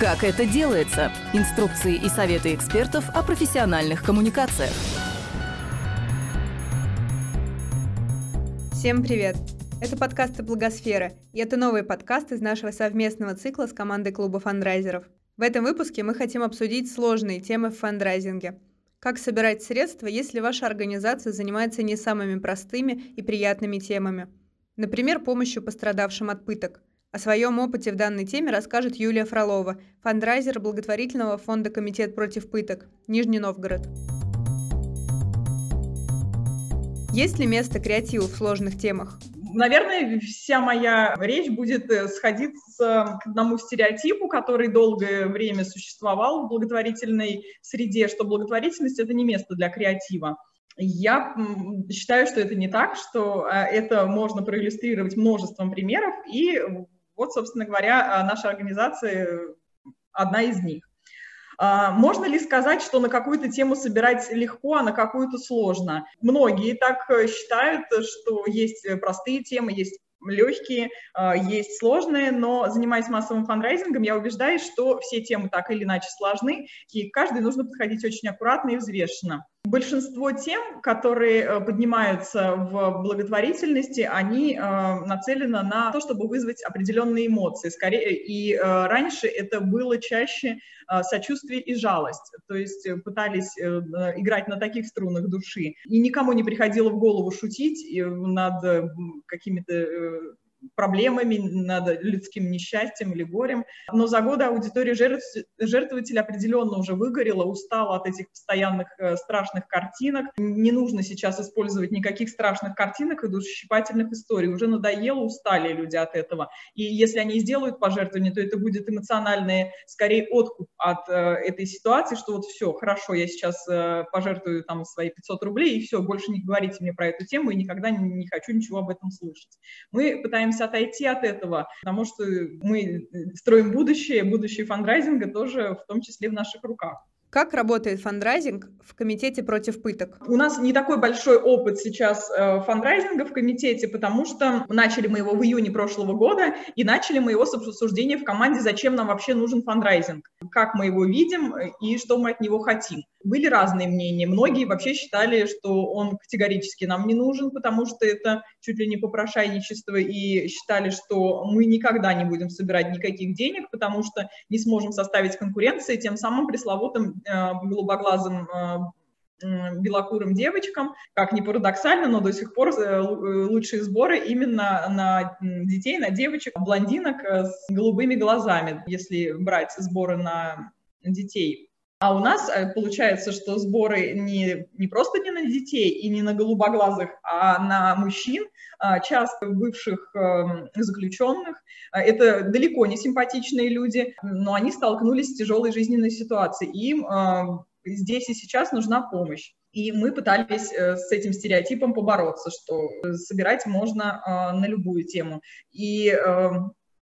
Как это делается? Инструкции и советы экспертов о профессиональных коммуникациях. Всем привет! Это подкасты «Благосфера», и это новый подкаст из нашего совместного цикла с командой клуба фандрайзеров. В этом выпуске мы хотим обсудить сложные темы в фандрайзинге. Как собирать средства, если ваша организация занимается не самыми простыми и приятными темами. Например, помощью пострадавшим от пыток – о своем опыте в данной теме расскажет Юлия Фролова, фандрайзер благотворительного фонда «Комитет против пыток», Нижний Новгород. Есть ли место креативу в сложных темах? Наверное, вся моя речь будет э, сходиться к одному стереотипу, который долгое время существовал в благотворительной среде, что благотворительность — это не место для креатива. Я считаю, что это не так, что э, это можно проиллюстрировать множеством примеров, и вот, собственно говоря, а, наша организация одна из них. А, можно ли сказать, что на какую-то тему собирать легко, а на какую-то сложно? Многие так э, считают, что есть простые темы, есть легкие, а, есть сложные, но занимаясь массовым фандрайзингом, я убеждаюсь, что все темы так или иначе сложны, и каждый нужно подходить очень аккуратно и взвешенно. Большинство тем, которые э, поднимаются в благотворительности, они э, нацелены на то, чтобы вызвать определенные эмоции. Скорее, и э, раньше это было чаще сочувствие и жалость. То есть пытались играть на таких струнах души. И никому не приходило в голову шутить над какими-то проблемами, над людским несчастьем или горем. Но за годы аудитория жертв, жертвователя определенно уже выгорела, устала от этих постоянных э, страшных картинок. Не нужно сейчас использовать никаких страшных картинок и душесчипательных историй. Уже надоело, устали люди от этого. И если они сделают пожертвование, то это будет эмоциональный, скорее, откуп от э, этой ситуации, что вот все, хорошо, я сейчас э, пожертвую там свои 500 рублей, и все, больше не говорите мне про эту тему, и никогда не, не хочу ничего об этом слышать. Мы пытаемся пытаемся отойти от этого, потому что мы строим будущее, будущее фандрайзинга тоже в том числе в наших руках. Как работает фандрайзинг в комитете против пыток? У нас не такой большой опыт сейчас э, фандрайзинга в комитете, потому что начали мы его в июне прошлого года, и начали мы его с обсуждения в команде, зачем нам вообще нужен фандрайзинг, как мы его видим э, и что мы от него хотим. Были разные мнения. Многие вообще считали, что он категорически нам не нужен, потому что это чуть ли не попрошайничество, и считали, что мы никогда не будем собирать никаких денег, потому что не сможем составить конкуренции тем самым пресловутым э, голубоглазым э, белокурым девочкам, как ни парадоксально, но до сих пор э, лучшие сборы именно на детей, на девочек, блондинок э, с голубыми глазами, если брать сборы на детей а у нас э, получается, что сборы не, не просто не на детей и не на голубоглазых, а на мужчин, а, часто бывших эм, заключенных. А, это далеко не симпатичные люди, но они столкнулись с тяжелой жизненной ситуацией. Им эм, здесь и сейчас нужна помощь. И мы пытались э, с этим стереотипом побороться, что собирать можно э, на любую тему. И эм,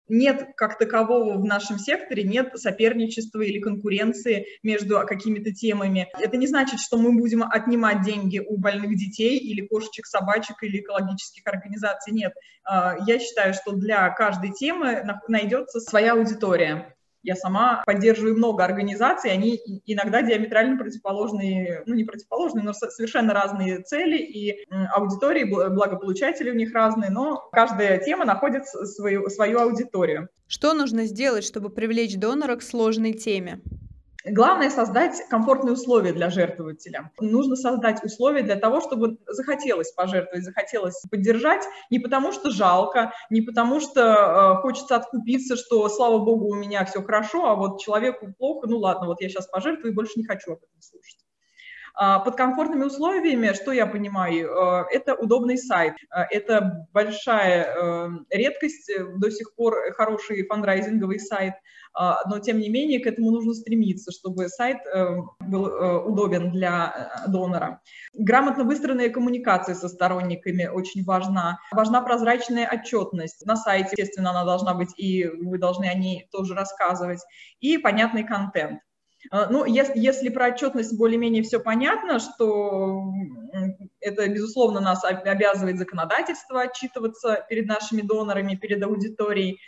нет как такового в нашем секторе, нет соперничества или конкуренции между какими-то темами. Это не значит, что мы будем отнимать деньги у больных детей или кошечек, собачек или экологических организаций. Нет. А, я считаю, что для каждой темы найдется своя аудитория. Я сама поддерживаю много организаций, они иногда диаметрально противоположные, ну не противоположные, но совершенно разные цели, и аудитории, благополучатели у них разные, но каждая тема находит свою, свою аудиторию. Что нужно сделать, чтобы привлечь донора к сложной теме? Главное создать комфортные условия для жертвователя. Нужно создать условия для того, чтобы захотелось пожертвовать, захотелось поддержать, не потому что жалко, не потому что э, хочется откупиться, что, слава богу, у меня все хорошо, а вот человеку плохо, ну ладно, вот я сейчас пожертвую и больше не хочу об этом слушать. А, под комфортными условиями, что я понимаю, э, это удобный сайт, э, это большая э, редкость, до сих пор хороший фандрайзинговый сайт, но тем не менее к этому нужно стремиться, чтобы сайт был удобен для донора. Грамотно выстроенная коммуникация со сторонниками очень важна. Важна прозрачная отчетность. На сайте, естественно, она должна быть, и вы должны о ней тоже рассказывать. И понятный контент. А, ну, если, если про отчетность более-менее все понятно, что это, безусловно, нас обязывает законодательство отчитываться перед нашими донорами, перед аудиторией.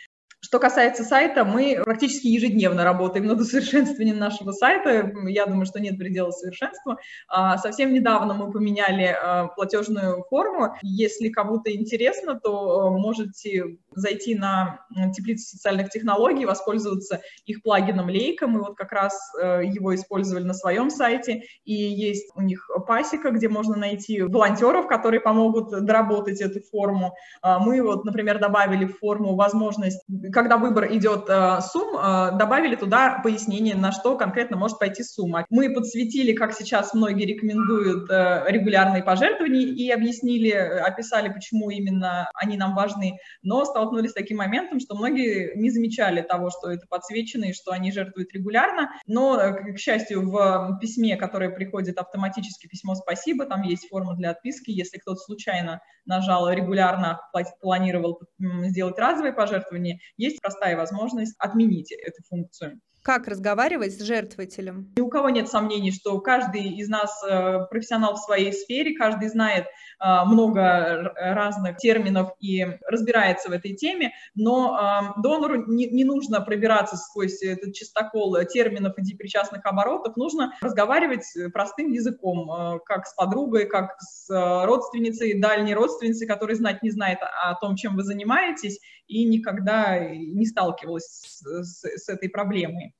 Что касается сайта, мы практически ежедневно работаем над усовершенствованием нашего сайта. Я думаю, что нет предела совершенства. А, совсем недавно мы поменяли а, платежную форму. Если кому-то интересно, то а, можете зайти на теплицу социальных технологий, воспользоваться их плагином Лейка. Мы вот как раз его использовали на своем сайте. И есть у них пасека, где можно найти волонтеров, которые помогут доработать эту форму. Мы вот, например, добавили в форму возможность когда выбор идет э, сумм, э, добавили туда пояснение, на что конкретно может пойти сумма. Мы подсветили, как сейчас многие рекомендуют э, регулярные пожертвования и объяснили, описали, почему именно они нам важны, но столкнулись с таким моментом, что многие не замечали того, что это подсвечено и что они жертвуют регулярно, но, э, к счастью, в письме, которое приходит автоматически, письмо «Спасибо», там есть форма для отписки, если кто-то случайно нажал регулярно, планировал сделать разовые пожертвования, есть простая возможность отменить эту функцию. Как разговаривать с жертвователем? Ни у кого нет сомнений, что каждый из нас э, профессионал в своей сфере, каждый знает э, много разных терминов и разбирается в этой теме, но э, донору не, нужно пробираться сквозь этот чистокол терминов и причастных оборотов, нужно разговаривать простым языком, как с подругой, как с родственницей, дальней родственницей, которая знать не знает о том, чем вы занимаетесь, и никогда не сталкивалась с, с, этой проблемой.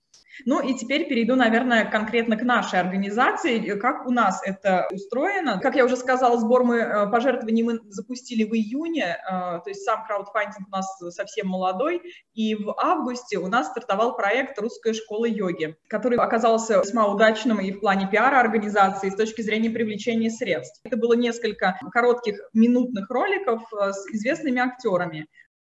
Ну и теперь перейду, наверное, конкретно к нашей организации, как у нас это устроено. Как я уже сказала, сбор мы э, пожертвований мы запустили в июне, э, то есть сам краудфандинг у нас совсем молодой, и в августе у нас стартовал проект «Русская школа йоги», который оказался весьма удачным и в плане пиара организации, и с точки зрения привлечения средств. Это было несколько коротких минутных роликов э, с известными актерами.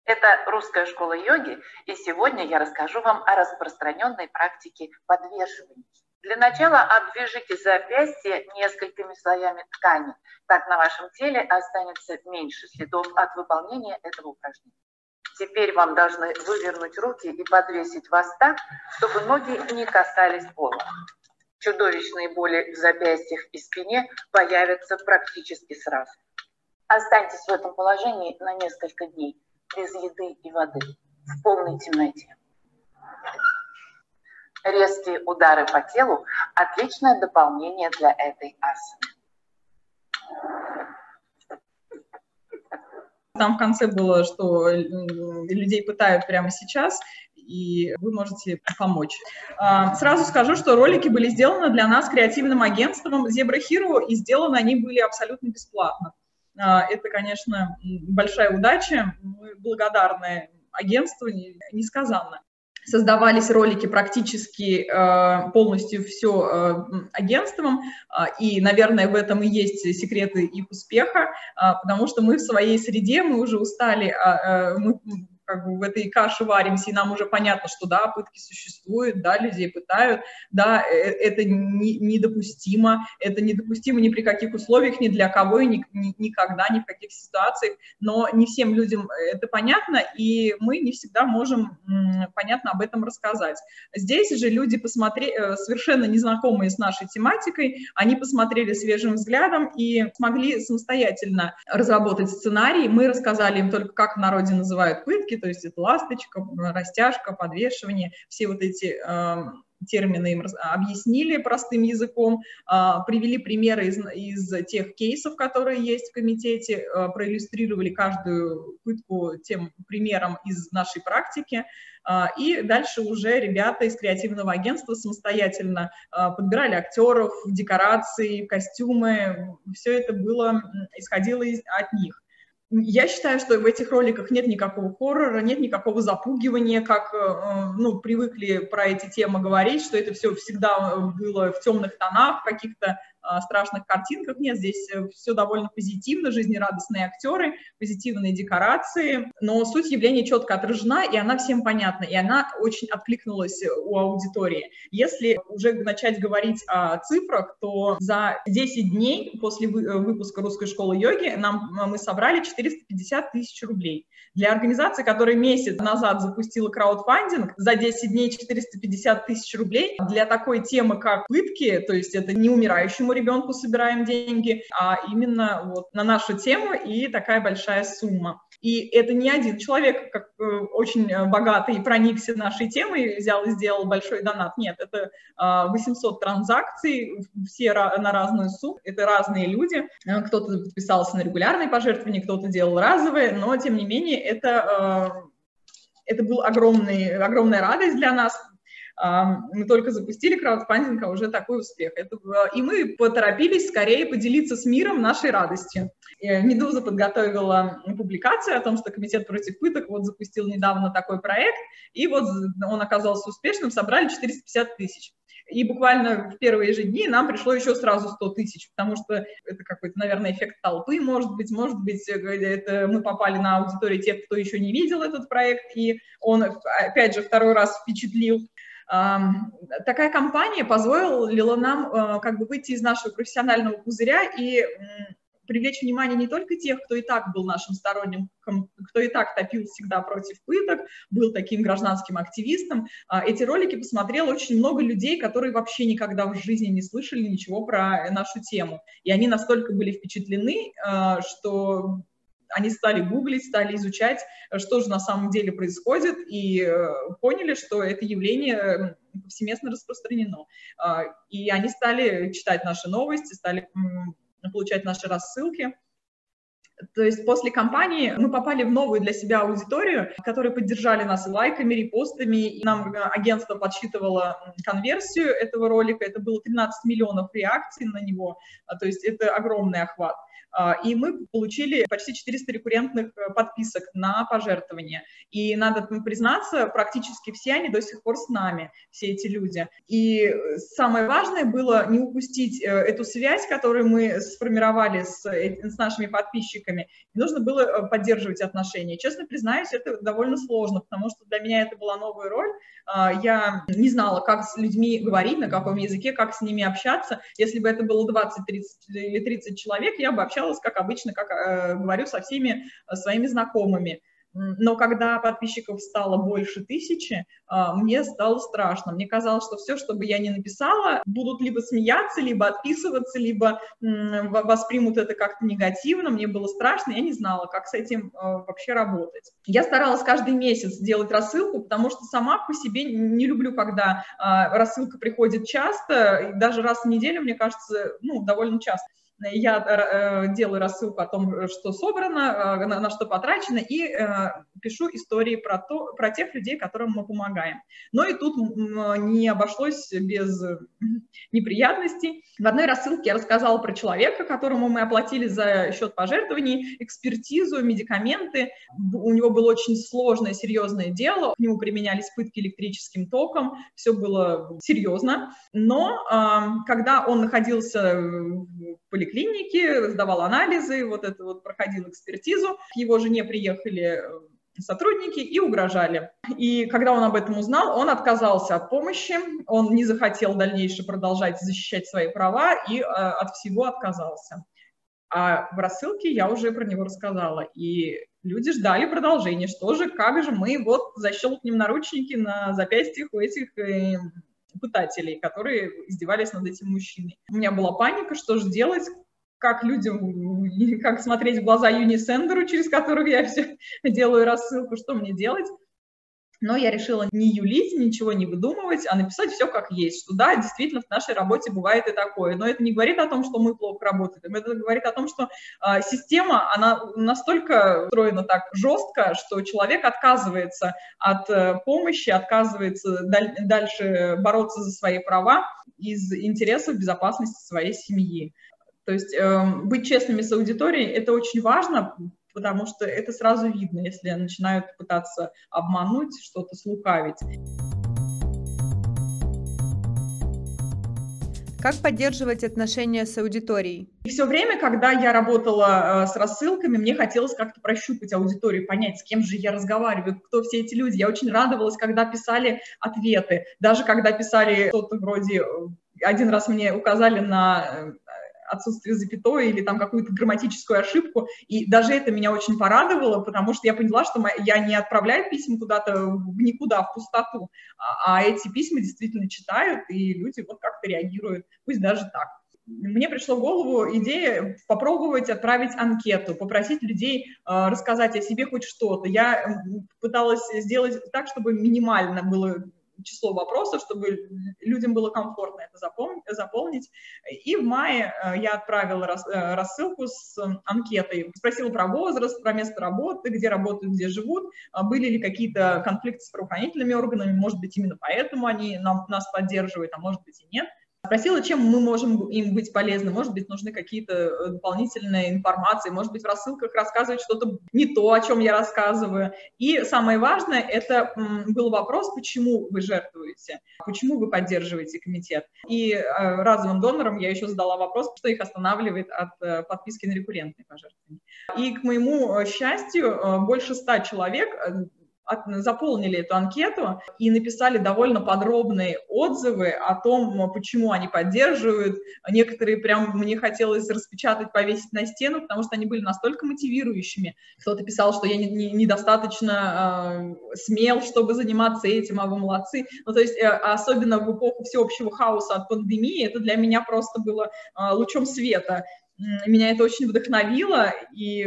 Это русская школа йоги, и сегодня я расскажу вам о распространенной практике подвешивания. Для начала обвяжите запястье несколькими слоями ткани. Так на вашем теле останется меньше следов от выполнения этого упражнения. Теперь вам должны вывернуть руки и подвесить вас так, чтобы ноги не касались пола. Чудовищные боли в запястьях и спине появятся практически сразу. Останьтесь в этом положении на несколько дней без еды и воды, в полной темноте. Резкие удары по телу – отличное дополнение для этой асаны. Там в конце было, что людей пытают прямо сейчас, и вы можете помочь. А, сразу скажу, что ролики были сделаны для нас креативным агентством Zebra Hero, и сделаны они были абсолютно бесплатно. А, это, конечно, большая удача. Мы благодарны агентству несказанно. Создавались ролики практически э, полностью все э, агентством, э, и, наверное, в этом и есть секреты их успеха, э, потому что мы в своей среде, мы уже устали, э, мы как бы в этой каше варимся, и нам уже понятно, что да, пытки существуют, да, людей пытают, да, э, это не, недопустимо, это недопустимо ни при каких условиях, ни для кого и ни, ни, никогда, ни в каких ситуациях, но не всем людям это понятно, и мы не всегда можем понятно об этом рассказать. Здесь же люди посмотрели, э, совершенно незнакомые с нашей тематикой, они посмотрели свежим взглядом и смогли самостоятельно разработать сценарий, мы рассказали им только, как в народе называют пытки, техники, то есть это ласточка, растяжка, подвешивание, все вот эти э, термины им объяснили простым языком, э, привели примеры из, из тех кейсов, которые есть в комитете, э, проиллюстрировали каждую пытку тем примером из нашей практики, и дальше уже ребята из креативного агентства самостоятельно подбирали актеров, декорации, костюмы. Все это было, исходило от них. Я считаю, что в этих роликах нет никакого хоррора, нет никакого запугивания, как э, ну, привыкли про эти темы говорить, что это все всегда было в темных тонах, каких-то страшных картинках. Нет, здесь э, все довольно позитивно, жизнерадостные актеры, позитивные декорации, но суть явления четко отражена, и она всем понятна, и она очень откликнулась у аудитории. Если уже начать говорить о цифрах, то за 10 дней после э, выпуска русской школы йоги нам, мы собрали 450 тысяч рублей. Для организации, которая месяц назад запустила краудфандинг, за 10 дней 450 тысяч рублей для такой темы, как пытки, то есть это неумирающему ребенку собираем деньги, а именно вот на нашу тему и такая большая сумма. И это не один человек, как э, очень богатый, проникся нашей темой, взял и сделал большой донат. Нет, это 800 а, транзакций, все на разную сумму, это разные люди. Э, кто-то подписался на регулярные пожертвования, кто-то делал разовые, но тем не менее это, э, это был огромный, огромная радость для нас, мы только запустили краудфандинг, а уже такой успех. Это, и мы поторопились скорее поделиться с миром нашей радостью. Медуза подготовила публикацию о том, что Комитет против пыток вот запустил недавно такой проект, и вот он оказался успешным, собрали 450 тысяч. И буквально в первые же дни нам пришло еще сразу 100 тысяч, потому что это какой-то, наверное, эффект толпы, может быть, может быть, э, это мы попали на аудиторию тех, кто еще не видел этот проект, и он, опять же, второй раз впечатлил. Такая компания позволила нам э, как бы выйти из нашего профессионального пузыря и привлечь внимание не только тех, кто и так был нашим сторонним, кто и так топил всегда против пыток, был таким гражданским активистом. А, эти ролики посмотрело очень много людей, которые вообще никогда в жизни не слышали ничего про нашу тему. И они настолько были впечатлены, а, что они стали гуглить, стали изучать, что же на самом деле происходит, и э, поняли, что это явление повсеместно распространено. А, и они стали читать наши новости, стали получать наши рассылки. То есть после кампании мы попали в новую для себя аудиторию, которые поддержали нас лайками, репостами. И нам э, агентство подсчитывало конверсию этого ролика. Это было 13 миллионов реакций на него. А, то есть это огромный охват. А, и мы получили почти 400 рекуррентных э, подписок на пожертвования. И надо признаться, практически все они до сих пор с нами, все эти люди. И самое важное было не упустить э, эту связь, которую мы сформировали с, э, с нашими подписчиками. Нужно было поддерживать отношения. Честно признаюсь, это довольно сложно, потому что для меня это была новая роль. А, я не знала, как с людьми говорить, на каком языке, как с ними общаться. Если бы это было 20, 30 или 30 человек, я бы общалась общалась, как обычно, как э, говорю, со всеми э, своими знакомыми. Но когда подписчиков стало больше тысячи, а, мне стало страшно. Мне казалось, что все, что бы я ни написала, будут либо смеяться, либо отписываться, либо воспримут это как-то негативно. Мне было страшно, я не знала, как с этим а, вообще работать. Я старалась каждый месяц делать рассылку, потому что сама по себе не люблю, когда рассылка приходит часто, даже раз в неделю, мне кажется, ну, довольно часто я э, делаю рассылку о том, что собрано, э, на, на что потрачено, и э, пишу истории про, то, про тех людей, которым мы помогаем. Но и тут не обошлось без неприятностей. В одной рассылке я рассказала про человека, которому мы оплатили за счет пожертвований экспертизу, медикаменты. У него было очень сложное, серьезное дело. К нему применялись пытки электрическим током. Все было серьезно. Но э, когда он находился в поликлинике, сдавал анализы, вот это вот проходил экспертизу. К его жене приехали э, сотрудники и угрожали. И когда он об этом узнал, он отказался от помощи, он не захотел дальнейше продолжать защищать свои права и э, от всего отказался. А в рассылке я уже про него рассказала, и люди ждали продолжения, что же, как же мы вот защелкнем наручники на запястьях у этих э, пытателей, которые издевались над этим мужчиной. У меня была паника, что же делать, как людям, как смотреть в глаза Юни Сендеру, через которых я все делаю рассылку, что мне делать но я решила не юлить, ничего не выдумывать, а написать все как есть, что да, действительно в нашей работе бывает и такое, но это не говорит о том, что мы плохо работаем, это говорит о том, что э, система, она настолько устроена так жестко, что человек отказывается от э, помощи, отказывается даль- дальше бороться за свои права из интересов безопасности своей семьи. То есть э, быть честными с аудиторией – это очень важно, потому что это сразу видно, если начинают пытаться обмануть, что-то слукавить. Как поддерживать отношения с аудиторией? И все время, когда я работала э, с рассылками, мне хотелось как-то прощупать аудиторию, понять, с кем же я разговариваю, кто все эти люди. Я очень радовалась, когда писали ответы, даже когда писали что-то вроде э, один раз мне указали на э, отсутствие запятой или там какую-то грамматическую ошибку. И даже это меня очень порадовало, потому что я поняла, что я не отправляю письма куда-то в никуда, в пустоту, а, а эти письма действительно читают, и люди вот как-то реагируют, пусть даже так. мне пришла в голову идея попробовать отправить анкету, попросить людей э, рассказать о себе хоть что-то. Я пыталась сделать так, чтобы минимально было число вопросов, чтобы людям было комфортно это заполнить. И в мае э, я отправила э, рассылку с анкетой, спросила про возраст, про место работы, где работают, где живут, а были ли какие-то конфликты с правоохранительными органами, может быть, именно поэтому они нам, нас поддерживают, а может быть и нет. Спросила, чем мы можем им быть полезны. Может быть, нужны какие-то э, дополнительные информации, может быть, в рассылках рассказывать что-то не то, о чем я рассказываю. И самое важное, это был вопрос, почему вы жертвуете, почему вы поддерживаете комитет. И э, разовым донорам я еще задала вопрос, что их останавливает от э, подписки на рекуррентные пожертвования. И, к моему счастью, больше ста человек заполнили эту анкету и написали довольно подробные отзывы о том, почему они поддерживают. Некоторые прям мне хотелось распечатать, повесить на стену, потому что они были настолько мотивирующими. Кто-то писал, что я недостаточно не, не э, смел, чтобы заниматься этим, а вы молодцы. Ну, то есть, э, особенно в эпоху всеобщего хаоса от пандемии, это для меня просто было э, лучом света. Меня это очень вдохновило, и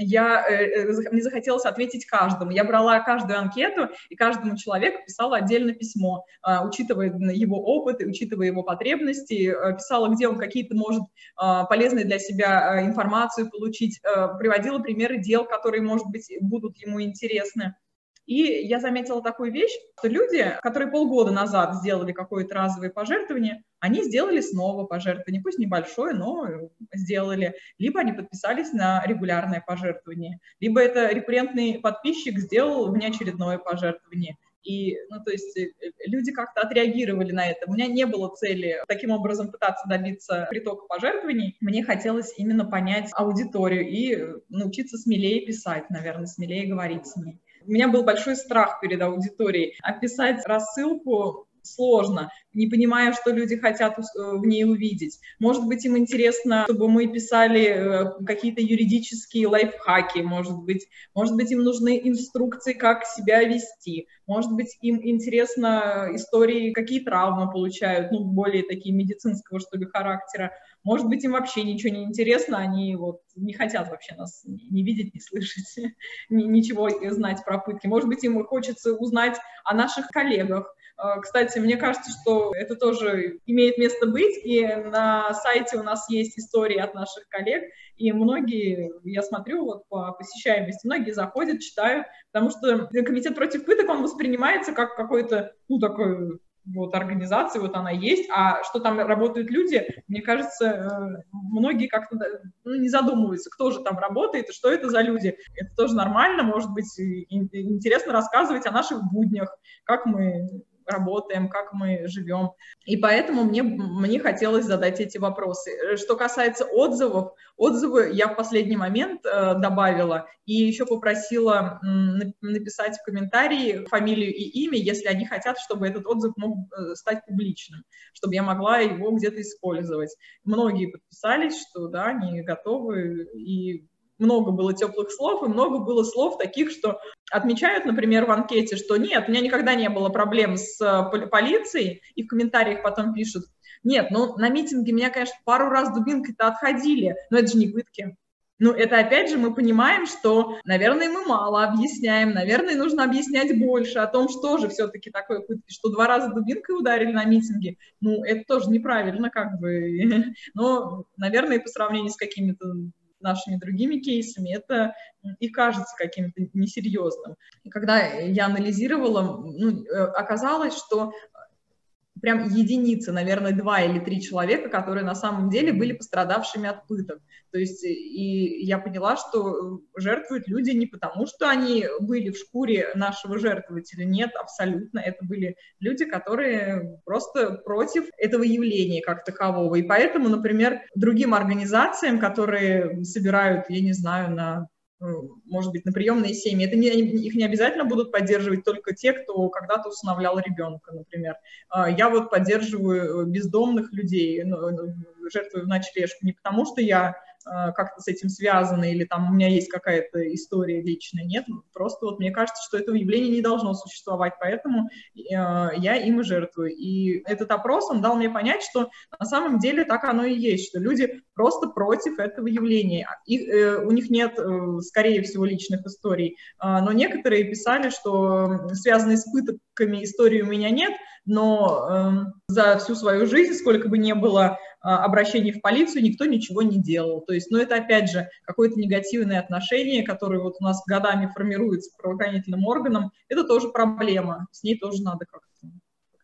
я, э, э, мне захотелось ответить каждому. Я брала каждую анкету и каждому человеку писала отдельно письмо, а, учитывая его опыт, учитывая его потребности, э, писала, где он какие-то может а, полезные для себя информацию получить, приводила примеры дел, которые, может быть, будут ему интересны. И я заметила такую вещь, что люди, которые полгода назад сделали какое-то разовое пожертвование, они сделали снова пожертвование, пусть небольшое, но сделали. Либо они подписались на регулярное пожертвование, либо это рекуррентный подписчик сделал внеочередное пожертвование. И, ну, то есть э, люди как-то отреагировали на это. У меня не было цели таким образом пытаться добиться притока пожертвований. Мне хотелось именно понять аудиторию и научиться смелее писать, наверное, смелее говорить с ней. У меня был большой страх перед аудиторией. Описать рассылку сложно, не понимая, что люди хотят э, в ней увидеть. Может быть, им интересно, чтобы мы писали э, какие-то юридические лайфхаки, может быть, может быть, им нужны инструкции, как себя вести, может быть, им интересно истории, какие травмы получают, ну, более такие медицинского, что ли, характера. Может быть, им вообще ничего не интересно, они вот не хотят вообще нас не видеть, не слышать, ничего знать про пытки. Может быть, им хочется узнать о наших коллегах. А, кстати, мне кажется, что это тоже имеет место быть, и на сайте у нас есть истории от наших коллег, и многие, я смотрю вот по посещаемости, многие заходят, читают, потому что комитет против пыток, он воспринимается как какой-то, ну, такой вот организации, вот она есть, а что там работают люди, мне кажется, э, многие как-то ну, не задумываются, кто же там работает и что это за люди. Это тоже нормально, может быть, интересно рассказывать о наших буднях, как мы работаем, как мы живем. И поэтому мне, мне хотелось задать эти вопросы. Что касается отзывов, отзывы я в последний момент э, добавила и еще попросила м, написать в комментарии фамилию и имя, если они хотят, чтобы этот отзыв мог э, стать публичным, чтобы я могла его где-то использовать. Многие подписались, что да, они готовы, и много было теплых слов, и много было слов таких, что отмечают, например, в анкете, что нет, у меня никогда не было проблем с э, полицией, и в комментариях потом пишут, нет, ну на митинге меня, конечно, пару раз дубинкой-то отходили, но это же не пытки. Ну, это опять же мы понимаем, что, наверное, мы мало объясняем, наверное, нужно объяснять больше о том, что же все-таки такое пытки, что два раза дубинкой ударили на митинге. Ну, это тоже неправильно, как бы. Но, наверное, по сравнению с какими-то нашими другими кейсами, это и кажется каким-то несерьезным. И когда я анализировала, ну, э, оказалось, что прям единицы, наверное, два или три человека, которые на самом деле были пострадавшими от пыток. То есть и я поняла, что жертвуют люди не потому, что они были в шкуре нашего жертвователя. Нет, абсолютно. Это были люди, которые просто против этого явления как такового. И поэтому, например, другим организациям, которые собирают, я не знаю, на может быть, на приемные семьи. Это не, их не обязательно будут поддерживать только те, кто когда-то усыновлял ребенка, например. А, я вот поддерживаю бездомных людей, жертвы в ночлежку, не потому что я э, как-то с этим связаны или там у меня есть какая-то история личная. Нет, просто вот мне кажется, что этого явления не должно существовать, поэтому э, я им и жертвую. И этот опрос, он дал мне понять, что на самом деле так оно и есть, что люди просто против этого явления. И, э, у них нет, э, скорее всего, личных историй, э, но некоторые писали, что связанные с пытками истории у меня нет, но э, за всю свою жизнь, сколько бы ни было э, обращений в полицию, никто ничего не делал. То есть, ну, это, опять же, какое-то негативное отношение, которое вот у нас годами формируется правоохранительным органам, это тоже проблема, с ней тоже надо как-то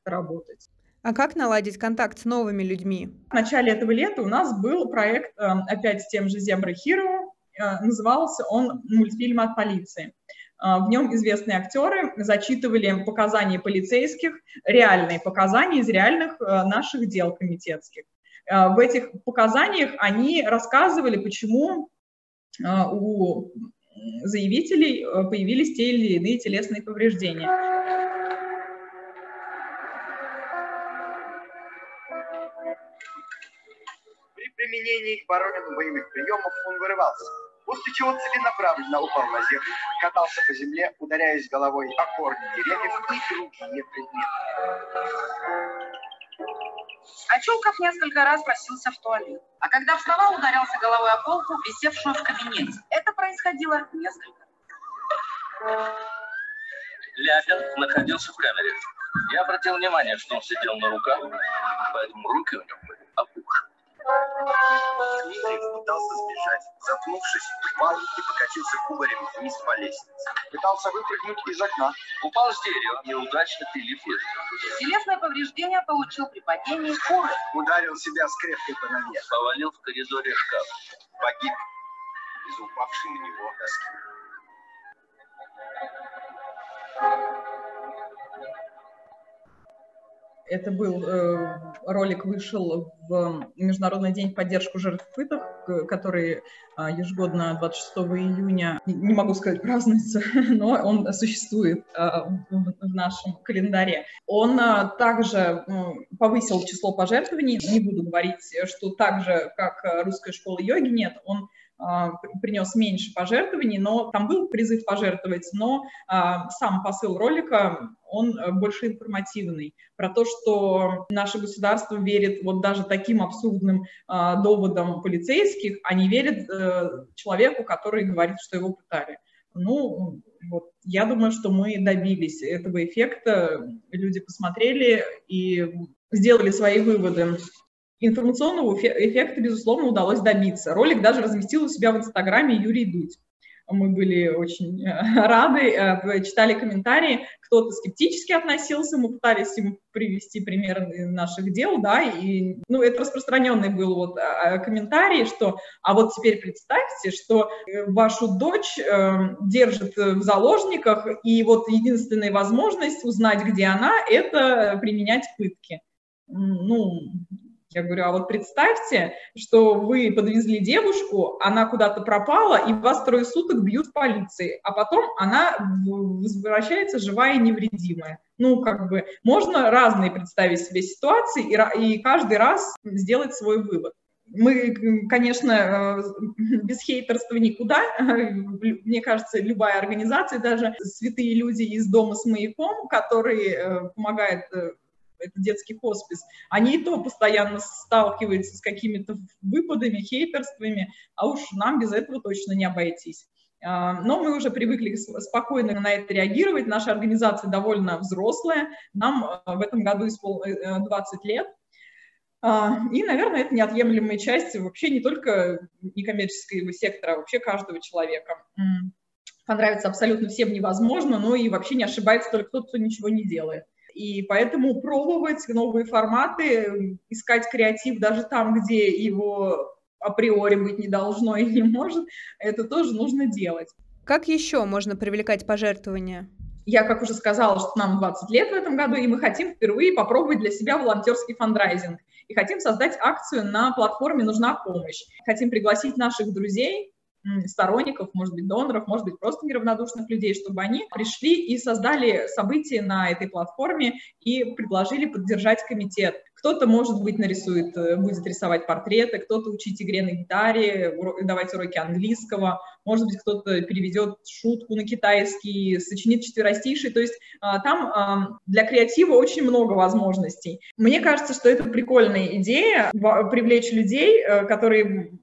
как работать. А как наладить контакт с новыми людьми? В начале этого лета у нас был проект, э, опять с тем же Zebra Hero, э, назывался он «Мультфильм от полиции». А, в нем известные актеры зачитывали показания полицейских, реальные показания из реальных э, наших дел комитетских. А, в этих показаниях они рассказывали, почему а, у заявителей э, появились те или иные телесные повреждения. При применении баронем боевых приемов он вырывался после чего целенаправленно упал на землю, катался по земле, ударяясь головой о корни деревьев и другие предметы. А Чулков несколько раз просился в туалет. А когда вставал, ударялся головой о полку, висевшую в кабинете. Это происходило несколько Ляпин находился в камере. Я обратил внимание, что он сидел на руках, поэтому руки у него. Дмитрий пытался сбежать. Запнувшись, упал и покатился кубарем вниз по лестнице. Пытался выпрыгнуть из окна. Упал с дерева, неудачно пилив Телесное повреждение получил при падении куры. Ударил себя скрепкой по ноге. Повалил в коридоре шкаф. Погиб из упавшей на него доски. Это был э, ролик вышел в Международный день поддержку жертв пыток, который э, ежегодно 26 июня, не могу сказать празднуется, но он существует э, в, нашем календаре. Он э, также повысил число пожертвований. Не буду говорить, что так же, как русская школа йоги, нет, он а, принес меньше пожертвований, но там был призыв пожертвовать, но а, сам посыл ролика, он э, больше информативный, про то, что наше государство верит вот даже таким абсурдным а, доводам полицейских, а не верит э, человеку, который говорит, что его пытали. Ну, вот, я думаю, что мы добились этого эффекта, люди посмотрели и сделали свои выводы информационного эффекта, безусловно, удалось добиться. Ролик даже разместил у себя в Инстаграме Юрий Дудь. Мы были очень э, рады, э, читали комментарии, кто-то скептически относился, мы пытались ему привести примеры наших дел, да, и, ну, это распространенный был вот а, комментарий, что, а вот теперь представьте, что э, вашу дочь э, держит в заложниках, и вот единственная возможность узнать, где она, это применять пытки. Ну, я говорю, а вот представьте, что вы подвезли девушку, она куда-то пропала, и вас трое суток бьют полиции, а потом она возвращается живая и невредимая. Ну, как бы, можно разные представить себе ситуации и, и каждый раз сделать свой вывод. Мы, конечно, э, без хейтерства никуда. Мне кажется, любая организация, даже святые люди из дома с маяком, которые э, помогают э, это детский хоспис, они и то постоянно сталкиваются с какими-то выпадами, хейтерствами, а уж нам без этого точно не обойтись. А, но мы уже привыкли спокойно на это реагировать. Наша организация довольно взрослая. Нам а, в этом году исполнилось 20 э, лет. А, и, наверное, это неотъемлемая часть вообще не только некоммерческого сектора, а вообще каждого человека. Понравится абсолютно всем невозможно, но и вообще не ошибается только тот, кто ничего не делает. И поэтому пробовать новые форматы, искать креатив даже там, где его априори быть не должно и не может, это тоже нужно делать. Как еще можно привлекать пожертвования? Я, как уже сказала, что нам 20 лет в этом году, и мы хотим впервые попробовать для себя волонтерский фандрайзинг. И хотим создать акцию на платформе «Нужна помощь». Хотим пригласить наших друзей, сторонников, может быть, доноров, может быть, просто неравнодушных людей, чтобы они пришли и создали события на этой платформе и предложили поддержать комитет. Кто-то, может быть, нарисует, э, будет рисовать портреты, кто-то учить игре на гитаре, давать уроки английского, может быть, кто-то переведет шутку на китайский, сочинит четверостишие. То есть а, там для креатива очень много возможностей. Мне кажется, что это прикольная идея привлечь людей, э, которые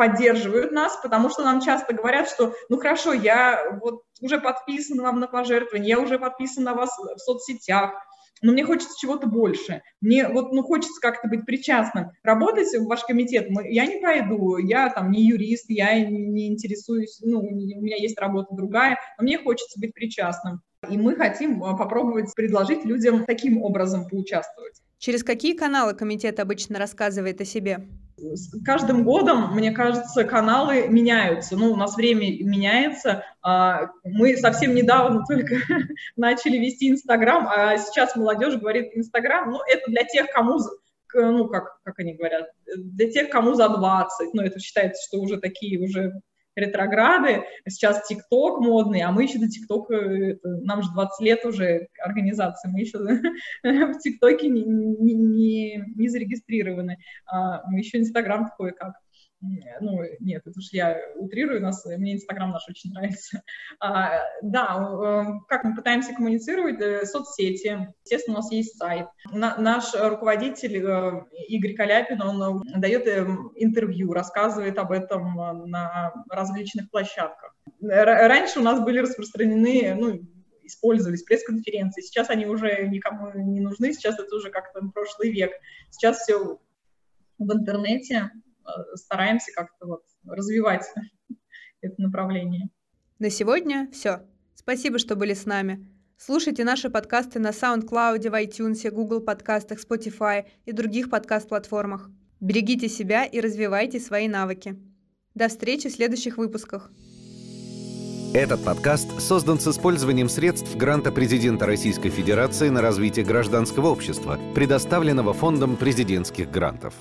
поддерживают нас, потому что нам часто говорят, что, ну хорошо, я вот уже подписан вам на пожертвование, я уже подписан на вас в соцсетях, но мне хочется чего-то больше. Мне вот, ну, хочется как-то быть причастным. Работать в ваш комитет мы, я не пойду, я там не юрист, я не, интересуюсь, ну, у меня есть работа другая, но мне хочется быть причастным. И мы хотим а, попробовать предложить людям таким образом поучаствовать. Через какие каналы комитет обычно рассказывает о себе? С каждым годом, мне кажется, каналы меняются. Ну, у нас время меняется. А, мы совсем недавно только начали вести Инстаграм, а сейчас молодежь говорит Инстаграм. Ну, это для тех, кому ну, как, как они говорят, для тех, кому за 20, ну, это считается, что уже такие уже ретрограды, сейчас ТикТок модный, а мы еще до ТикТока, нам же 20 лет уже организации, мы еще в ТикТоке не, не, не, зарегистрированы, а еще Инстаграм такой как ну, нет, это уж я утрирую нас, мне Инстаграм наш очень нравится. А, да, э, как мы пытаемся коммуницировать, э, соцсети, естественно, у нас есть сайт. На, наш руководитель э, Игорь Каляпин, он дает интервью, рассказывает об этом на различных площадках. Раньше у нас были распространены, ну, использовались пресс-конференции, сейчас они уже никому не нужны, сейчас это уже как-то прошлый век. Сейчас все в интернете, стараемся как-то вот развивать это направление. На сегодня все. Спасибо, что были с нами. Слушайте наши подкасты на SoundCloud, в iTunes, Google подкастах, Spotify и других подкаст-платформах. Берегите себя и развивайте свои навыки. До встречи в следующих выпусках. Этот подкаст создан с использованием средств гранта президента Российской Федерации на развитие гражданского общества, предоставленного Фондом президентских грантов.